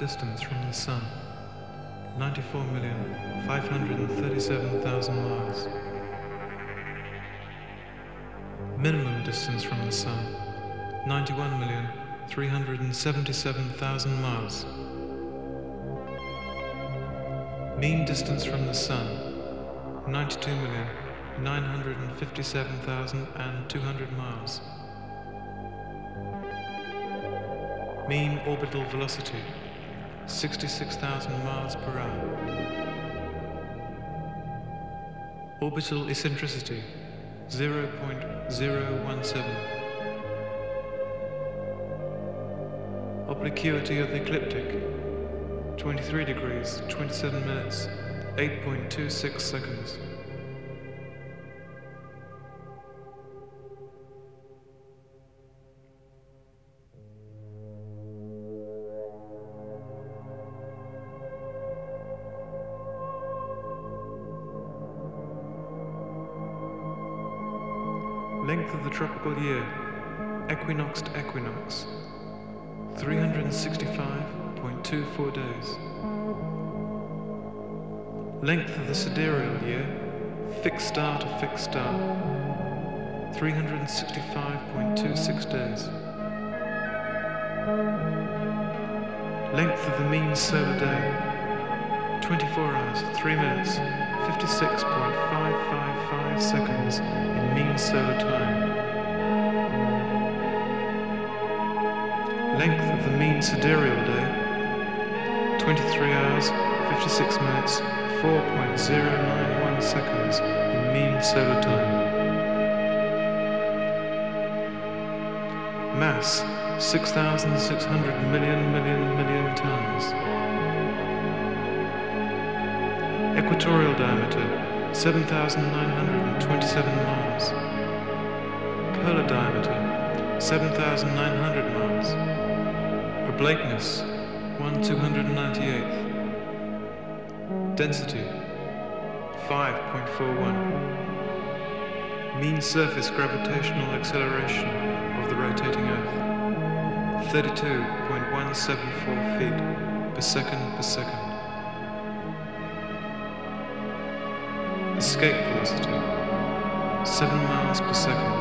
distance from the Sun 94,537,000 miles. Minimum distance from the Sun 91,377,000 miles. Mean distance from the Sun 92,957,200 miles. Mean orbital velocity 66,000 miles per hour. Orbital eccentricity 0.017. Obliquity of the ecliptic 23 degrees 27 minutes 8.26 seconds. Tropical year, equinox to equinox, 365.24 days. Length of the sidereal year, fixed star to fixed star, 365.26 days. Length of the mean solar day, 24 hours, 3 minutes, 56.555 seconds in mean solar time. Length of the mean sidereal day, 23 hours, 56 minutes, 4.091 seconds in mean solar time. Mass, 6,600 million million million tons. Equatorial diameter 7,927 miles. Polar diameter 7,900 miles. Oblateness 1 298th. Density 5.41. Mean surface gravitational acceleration of the rotating Earth 32.174 feet per second per second. Escape velocity 7 miles per second.